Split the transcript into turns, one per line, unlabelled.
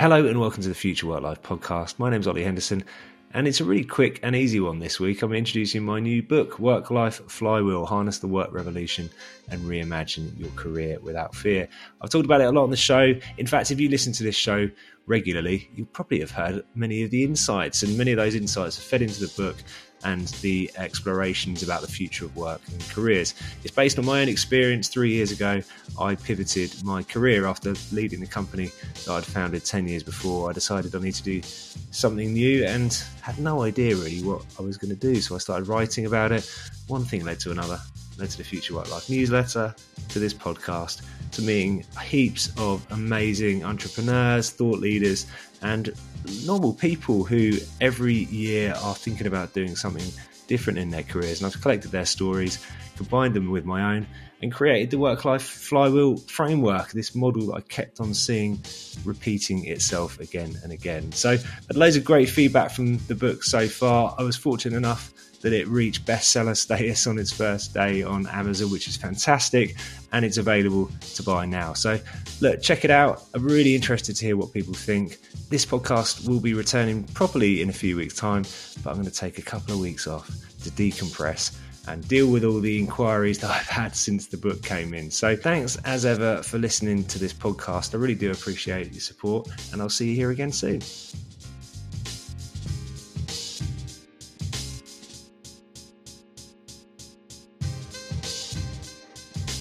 Hello and welcome to the Future Work Life podcast. My name's Ollie Henderson, and it's a really quick and easy one this week. I'm introducing my new book, Work Life Flywheel Harness the Work Revolution and Reimagine Your Career Without Fear. I've talked about it a lot on the show. In fact, if you listen to this show regularly, you'll probably have heard many of the insights, and many of those insights are fed into the book and the explorations about the future of work and careers. It's based on my own experience. Three years ago, I pivoted my career after leading the company that I'd founded 10 years before. I decided I need to do something new and had no idea really what I was going to do. So I started writing about it. One thing led to another, led to the Future Work Life newsletter, to this podcast, to meeting heaps of amazing entrepreneurs, thought leaders, and normal people who every year are thinking about doing something different in their careers. And I've collected their stories, combined them with my own, and created the work life flywheel framework, this model that I kept on seeing repeating itself again and again. So, had loads of great feedback from the book so far. I was fortunate enough that it reached bestseller status on its first day on Amazon, which is fantastic, and it's available to buy now. So, look, check it out. I'm really interested to hear what people think. This podcast will be returning properly in a few weeks' time, but I'm going to take a couple of weeks off to decompress and deal with all the inquiries that I've had since the book came in. So, thanks as ever for listening to this podcast. I really do appreciate your support, and I'll see you here again soon.